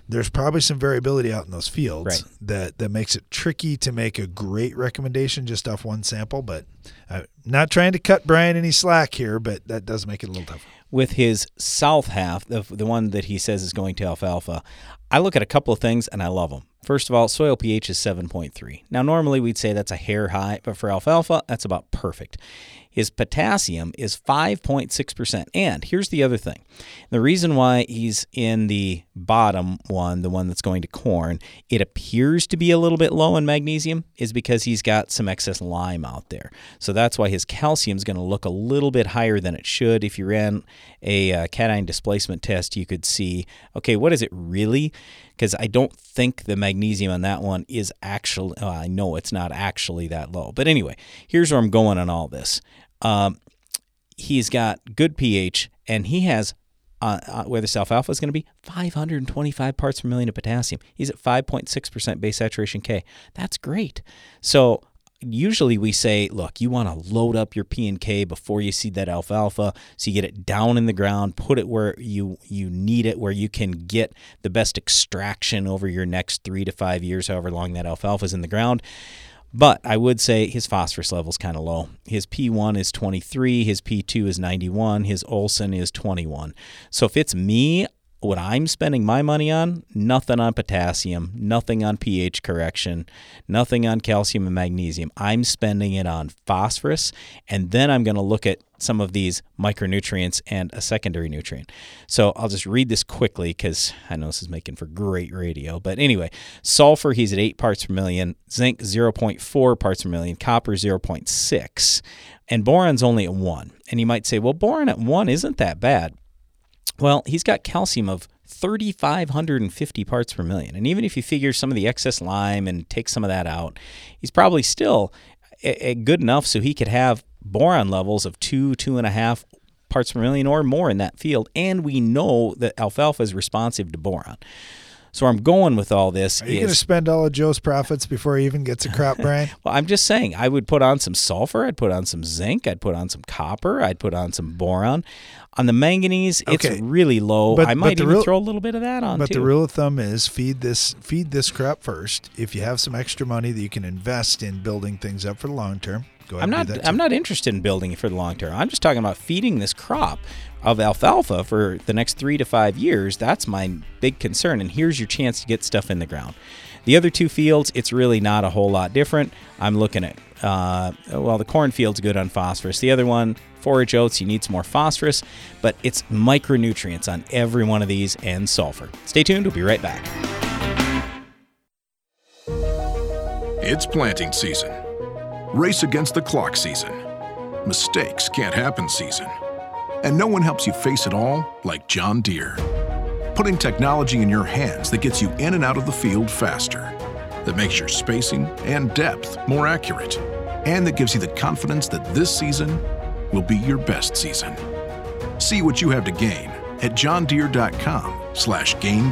There's probably some variability out in those fields Right. that, that makes it tricky to make a great recommendation just off one sample. But I'm not trying to cut Brian any slack here, but that does make it a little tough. With his south half, the, the one that he says is going to alfalfa, I look at a couple of things and I love them. First of all, soil pH is 7.3. Now, normally we'd say that's a hair high, but for alfalfa, that's about perfect. His potassium is 5.6%. And here's the other thing the reason why he's in the bottom one, the one that's going to corn, it appears to be a little bit low in magnesium, is because he's got some excess lime out there. So that's why his calcium is going to look a little bit higher than it should. If you ran a uh, cation displacement test, you could see, okay, what is it really? Because I don't think the magnesium on that one is actually, well, I know it's not actually that low. But anyway, here's where I'm going on all this. Um, he's got good pH, and he has uh, uh, where this alfalfa is going to be 525 parts per million of potassium. He's at 5.6% base saturation K. That's great. So usually we say, look, you want to load up your P and K before you seed that alfalfa, so you get it down in the ground, put it where you you need it, where you can get the best extraction over your next three to five years, however long that alfalfa is in the ground. But I would say his phosphorus level is kind of low. His P1 is 23, his P2 is 91, his Olsen is 21. So if it's me, what I'm spending my money on, nothing on potassium, nothing on pH correction, nothing on calcium and magnesium. I'm spending it on phosphorus, and then I'm going to look at some of these micronutrients and a secondary nutrient. So I'll just read this quickly because I know this is making for great radio. But anyway, sulfur, he's at 8 parts per million, zinc, 0.4 parts per million, copper, 0.6, and boron's only at 1. And you might say, well, boron at 1 isn't that bad. Well, he's got calcium of 3,550 parts per million. And even if you figure some of the excess lime and take some of that out, he's probably still a, a good enough so he could have boron levels of two, two and a half parts per million or more in that field, and we know that alfalfa is responsive to boron. So where I'm going with all this Are you going to spend all of Joe's profits before he even gets a crop, Brian? well, I'm just saying I would put on some sulfur, I'd put on some zinc, I'd put on some copper, I'd put on some boron. On the manganese, it's really low. But- I might even throw a little bit of that on But too. the rule of thumb is feed this feed this crop first. If you have some extra money that you can invest in building things up for the long term, go ahead I'm not. I'm not interested in building it for the long term. I'm just talking about feeding this crop of alfalfa for the next 3 to 5 years. That's my big concern and here's your chance to get stuff in the ground. The other two fields, it's really not a whole lot different. I'm looking at uh, well, the cornfield's good on phosphorus. The other one, forage oats, you need some more phosphorus, but it's micronutrients on every one of these and sulfur. Stay tuned, we'll be right back. It's planting season. Race against the clock season. Mistakes can't happen season. And no one helps you face it all like John Deere. Putting technology in your hands that gets you in and out of the field faster, that makes your spacing and depth more accurate, and that gives you the confidence that this season will be your best season. See what you have to gain at johndeere.com slash gain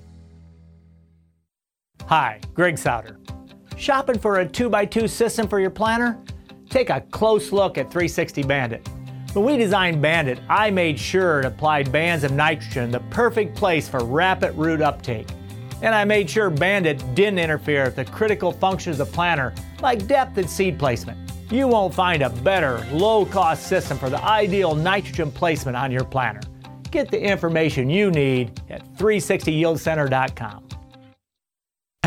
Hi, Greg Sauder. Shopping for a 2x2 system for your planter? Take a close look at 360 Bandit. When we designed Bandit, I made sure it applied bands of nitrogen, the perfect place for rapid root uptake. And I made sure Bandit didn't interfere with the critical functions of the planter, like depth and seed placement. You won't find a better, low cost system for the ideal nitrogen placement on your planter. Get the information you need at 360yieldcenter.com.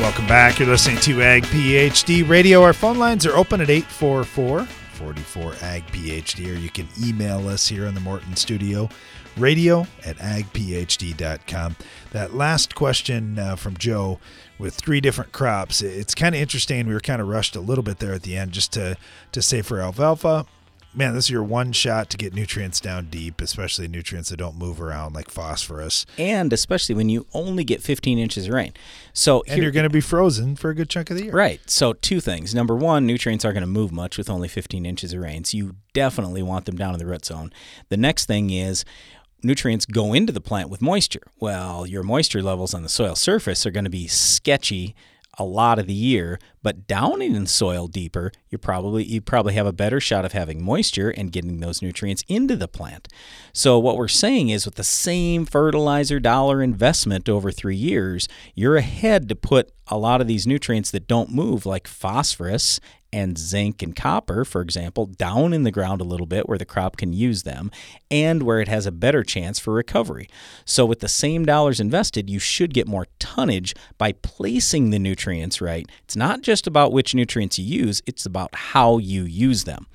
Welcome back. You're listening to Ag PhD Radio. Our phone lines are open at 844 44 Ag PhD, or you can email us here in the Morton studio, radio at agphd.com. That last question uh, from Joe with three different crops, it's kind of interesting. We were kind of rushed a little bit there at the end just to, to say for alfalfa, man, this is your one shot to get nutrients down deep, especially nutrients that don't move around like phosphorus. And especially when you only get 15 inches of rain. So And you're going to be frozen for a good chunk of the year. Right. So two things. Number one, nutrients aren't going to move much with only 15 inches of rain. So you definitely want them down in the root zone. The next thing is nutrients go into the plant with moisture. Well, your moisture levels on the soil surface are going to be sketchy a lot of the year, but down in soil deeper, you probably you probably have a better shot of having moisture and getting those nutrients into the plant. So what we're saying is with the same fertilizer dollar investment over 3 years, you're ahead to put a lot of these nutrients that don't move like phosphorus and zinc and copper, for example, down in the ground a little bit where the crop can use them and where it has a better chance for recovery. So, with the same dollars invested, you should get more tonnage by placing the nutrients right. It's not just about which nutrients you use, it's about how you use them.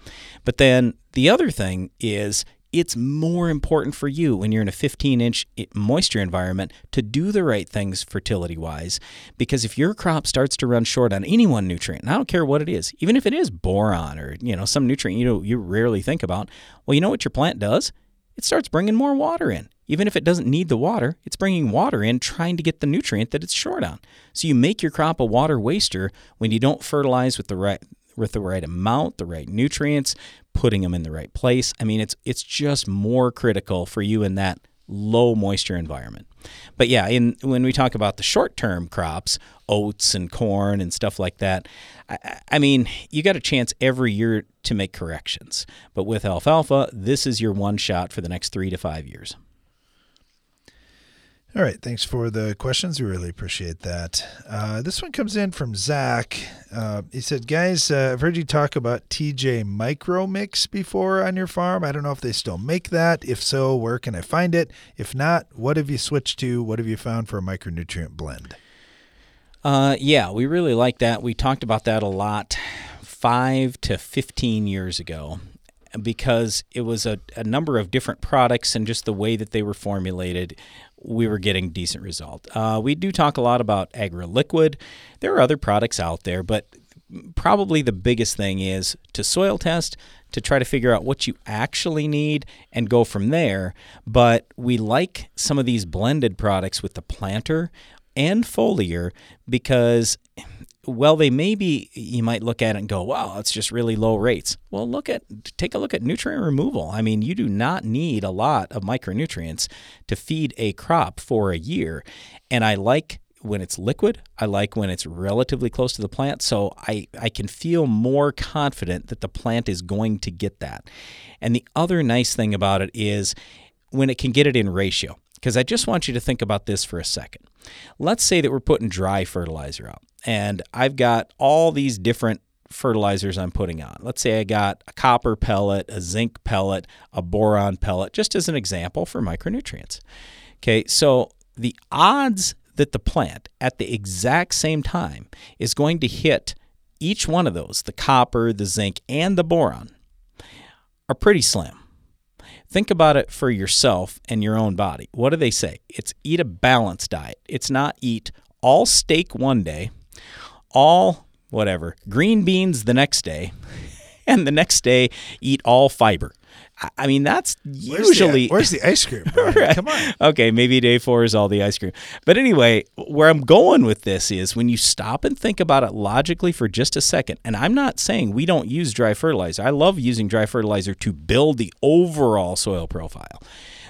But then the other thing is it's more important for you when you're in a 15 inch moisture environment to do the right things fertility wise. Because if your crop starts to run short on any one nutrient, and I don't care what it is, even if it is boron or you know some nutrient you know you rarely think about, well, you know what your plant does? It starts bringing more water in. Even if it doesn't need the water, it's bringing water in trying to get the nutrient that it's short on. So you make your crop a water waster when you don't fertilize with the right with the right amount, the right nutrients, putting them in the right place. I mean, it's it's just more critical for you in that low moisture environment. But yeah, in when we talk about the short-term crops, oats and corn and stuff like that, I, I mean, you got a chance every year to make corrections. But with alfalfa, this is your one shot for the next 3 to 5 years. All right, thanks for the questions. We really appreciate that. Uh, this one comes in from Zach. Uh, he said, "Guys, uh, I've heard you talk about TJ Micro Mix before on your farm. I don't know if they still make that. If so, where can I find it? If not, what have you switched to? What have you found for a micronutrient blend?" Uh, yeah, we really like that. We talked about that a lot five to fifteen years ago because it was a, a number of different products and just the way that they were formulated we were getting decent result. Uh, we do talk a lot about AgroLiquid. There are other products out there, but probably the biggest thing is to soil test to try to figure out what you actually need and go from there. But we like some of these blended products with the planter and foliar because well, they may be, you might look at it and go, wow, it's just really low rates. Well, look at, take a look at nutrient removal. I mean, you do not need a lot of micronutrients to feed a crop for a year. And I like when it's liquid. I like when it's relatively close to the plant. So I, I can feel more confident that the plant is going to get that. And the other nice thing about it is when it can get it in ratio. Because I just want you to think about this for a second. Let's say that we're putting dry fertilizer out and I've got all these different fertilizers I'm putting on. Let's say I got a copper pellet, a zinc pellet, a boron pellet, just as an example for micronutrients. Okay, so the odds that the plant at the exact same time is going to hit each one of those, the copper, the zinc, and the boron, are pretty slim. Think about it for yourself and your own body. What do they say? It's eat a balanced diet. It's not eat all steak one day all whatever green beans the next day, and the next day eat all fiber. I mean, that's usually where's the, uh, where's the ice cream? right. Come on. Okay, maybe day four is all the ice cream. But anyway, where I'm going with this is when you stop and think about it logically for just a second. And I'm not saying we don't use dry fertilizer. I love using dry fertilizer to build the overall soil profile.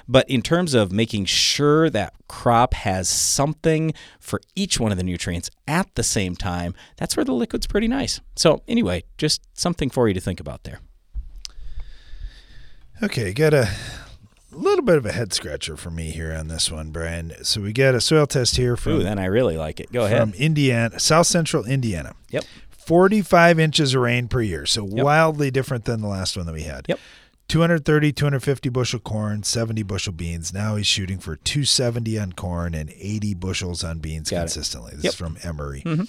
But in terms of making sure that crop has something for each one of the nutrients at the same time, that's where the liquid's pretty nice. So, anyway, just something for you to think about there. Okay, got a little bit of a head scratcher for me here on this one, Brian. So we got a soil test here from. Ooh, then I really like it. Go ahead. From Indiana, South Central Indiana. Yep. 45 inches of rain per year. So yep. wildly different than the last one that we had. Yep. 230, 250 bushel corn, 70 bushel beans. Now he's shooting for 270 on corn and 80 bushels on beans Got consistently. It. This yep. is from Emory. Mm-hmm.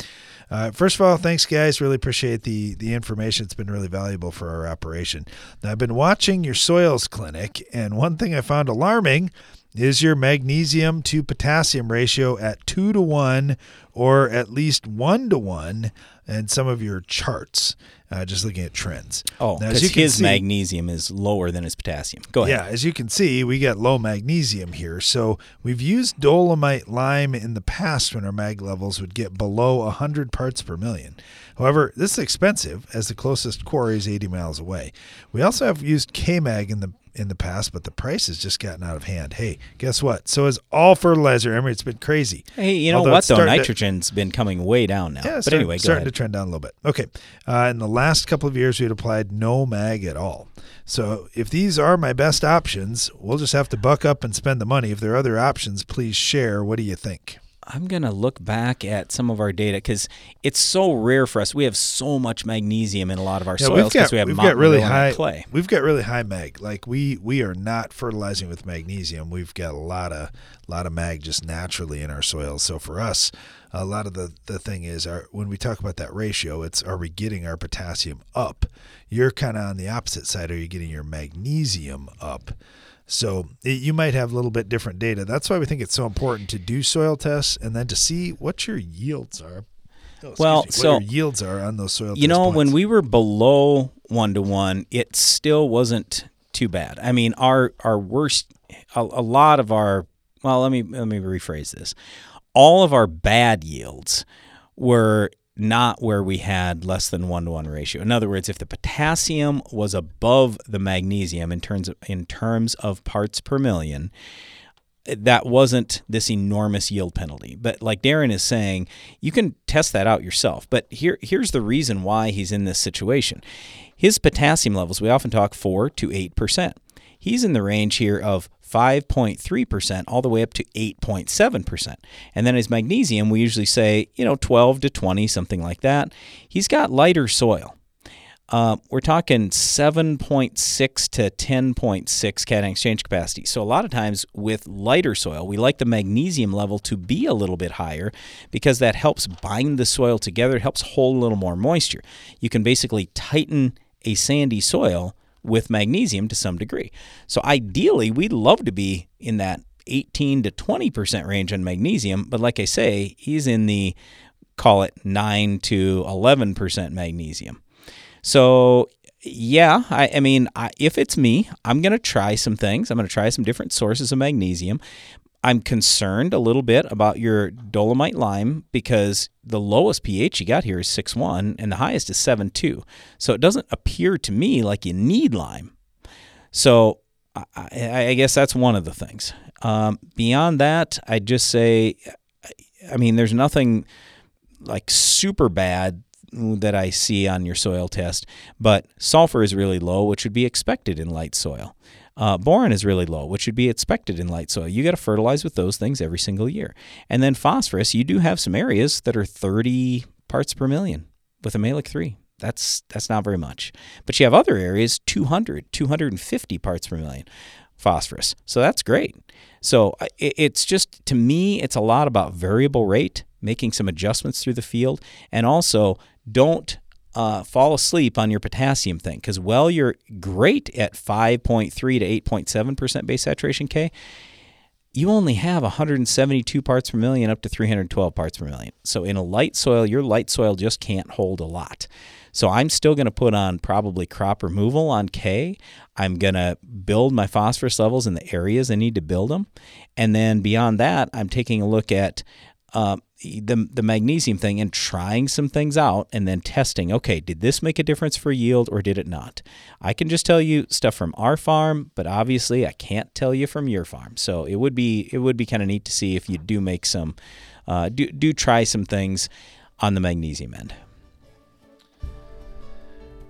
Uh, first of all, thanks, guys. Really appreciate the the information. It's been really valuable for our operation. Now, I've been watching your soils clinic, and one thing I found alarming is your magnesium to potassium ratio at two to one or at least one to one in some of your charts uh, just looking at trends. Oh, because his see, magnesium is lower than his potassium. Go ahead. Yeah, as you can see, we got low magnesium here. So we've used dolomite lime in the past when our mag levels would get below 100 parts per million. However, this is expensive as the closest quarry is 80 miles away. We also have used K-Mag in the in the past, but the price has just gotten out of hand. Hey, guess what? So is all fertilizer. Emery, it's been crazy. Hey, you know Although what though? starting to- Nitrogen's been coming way down now. yeah, but start- anyway, starting ahead. to trend down a little bit. Okay, uh, in the last couple of years, we had applied no mag at all. So if these are my best options, we'll just have to buck up and spend the money. If there are other options, please share. What do you think? I'm going to look back at some of our data because it's so rare for us. We have so much magnesium in a lot of our Yeah, soils because we have we've got really high clay. We've got really high mag. Like we we are not fertilizing with magnesium. We've got a lot of lot of mag just naturally in our soils. So for us, a lot of the the thing is our when we talk about that ratio, it's are we getting our potassium up? You're kind of on the opposite side. Are you getting your magnesium up? So it, you might have a little bit different data. That's why we think it's so important to do soil tests and then to see what your yields are. Oh, Well, me, so what your yields are on those soil. You test know, points. when we were below one to one, it still wasn't too bad. I mean, our our worst, a, a lot of our. Well, let me let me rephrase this. All of our bad yields were not where we had less than one to one ratio. In other words, if the potassium was above the magnesium in terms of in terms of parts per million, that wasn't this enormous yield penalty. But like Darren is saying, you can test that out yourself. But here here's the reason why he's in this situation. His potassium levels, we often talk 4 to 8%. He's in the range here of 5.3% all the way up to 8.7%. And then his magnesium, we usually say, you know, 12 to 20, something like that. He's got lighter soil. Uh, we're talking 7.6 to 10.6 cation exchange capacity. So a lot of times with lighter soil, we like the magnesium level to be a little bit higher because that helps bind the soil together. It helps hold a little more moisture. You can basically tighten a sandy soil with magnesium to some degree. So ideally, we'd love to be in that 18 to 20% range on magnesium, but like I say, he's in the call it 9 to 11% magnesium. So, yeah, I, I mean, I, if it's me, I'm going to try some things. I'm going to try some different sources of magnesium. I'm concerned a little bit about your dolomite lime because the lowest pH you got here is 6.1 and the highest is 7.2. So it doesn't appear to me like you need lime. So I, I, guess that's one of the things. Um, beyond that, I just say, I mean, there's nothing like super bad that I see on your soil test, but sulfur is really low, which would be expected in light soil. Uh, boron is really low, which would be expected in light soil. You got to fertilize with those things every single year. And then phosphorus, you do have some areas that are 30 parts per million with a Mehlich 3. That's that's not very much. But you have other areas 200, 250 parts per million phosphorus. So that's great. So uh, it's just to me it's a lot about variable rate, making some adjustments through the field and also don't uh, fall asleep on your potassium thing because while you're great at 5.3 to 8.7% base saturation K, you only have 172 parts per million up to 312 parts per million. So in a light soil, your light soil just can't hold a lot. So I'm still going to put on probably crop removal on K. I'm going to build my phosphorus levels in the areas I need to build them. And then beyond that, I'm taking a look at uh, the the magnesium thing and trying some things out and then testing. Okay, did this make a difference for yield or did it not? I can just tell you stuff from our farm, but obviously I can't tell you from your farm. So it would be it would be kind of neat to see if you do make some uh, do do try some things on the magnesium end.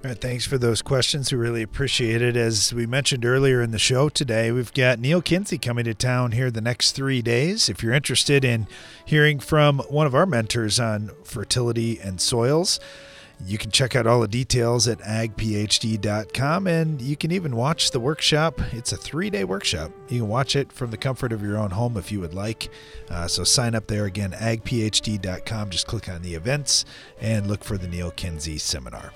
Right, thanks for those questions. We really appreciate it. As we mentioned earlier in the show today, we've got Neal Kinsey coming to town here the next three days. If you're interested in hearing from one of our mentors on fertility and soils, you can check out all the details at agphd.com and you can even watch the workshop. It's a three day workshop. You can watch it from the comfort of your own home if you would like. Uh, so sign up there again, agphd.com. Just click on the events and look for the Neal Kinsey seminar.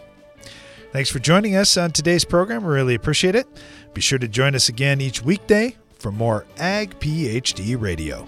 Thanks for joining us on today's program. We really appreciate it. Be sure to join us again each weekday for more Ag PhD Radio.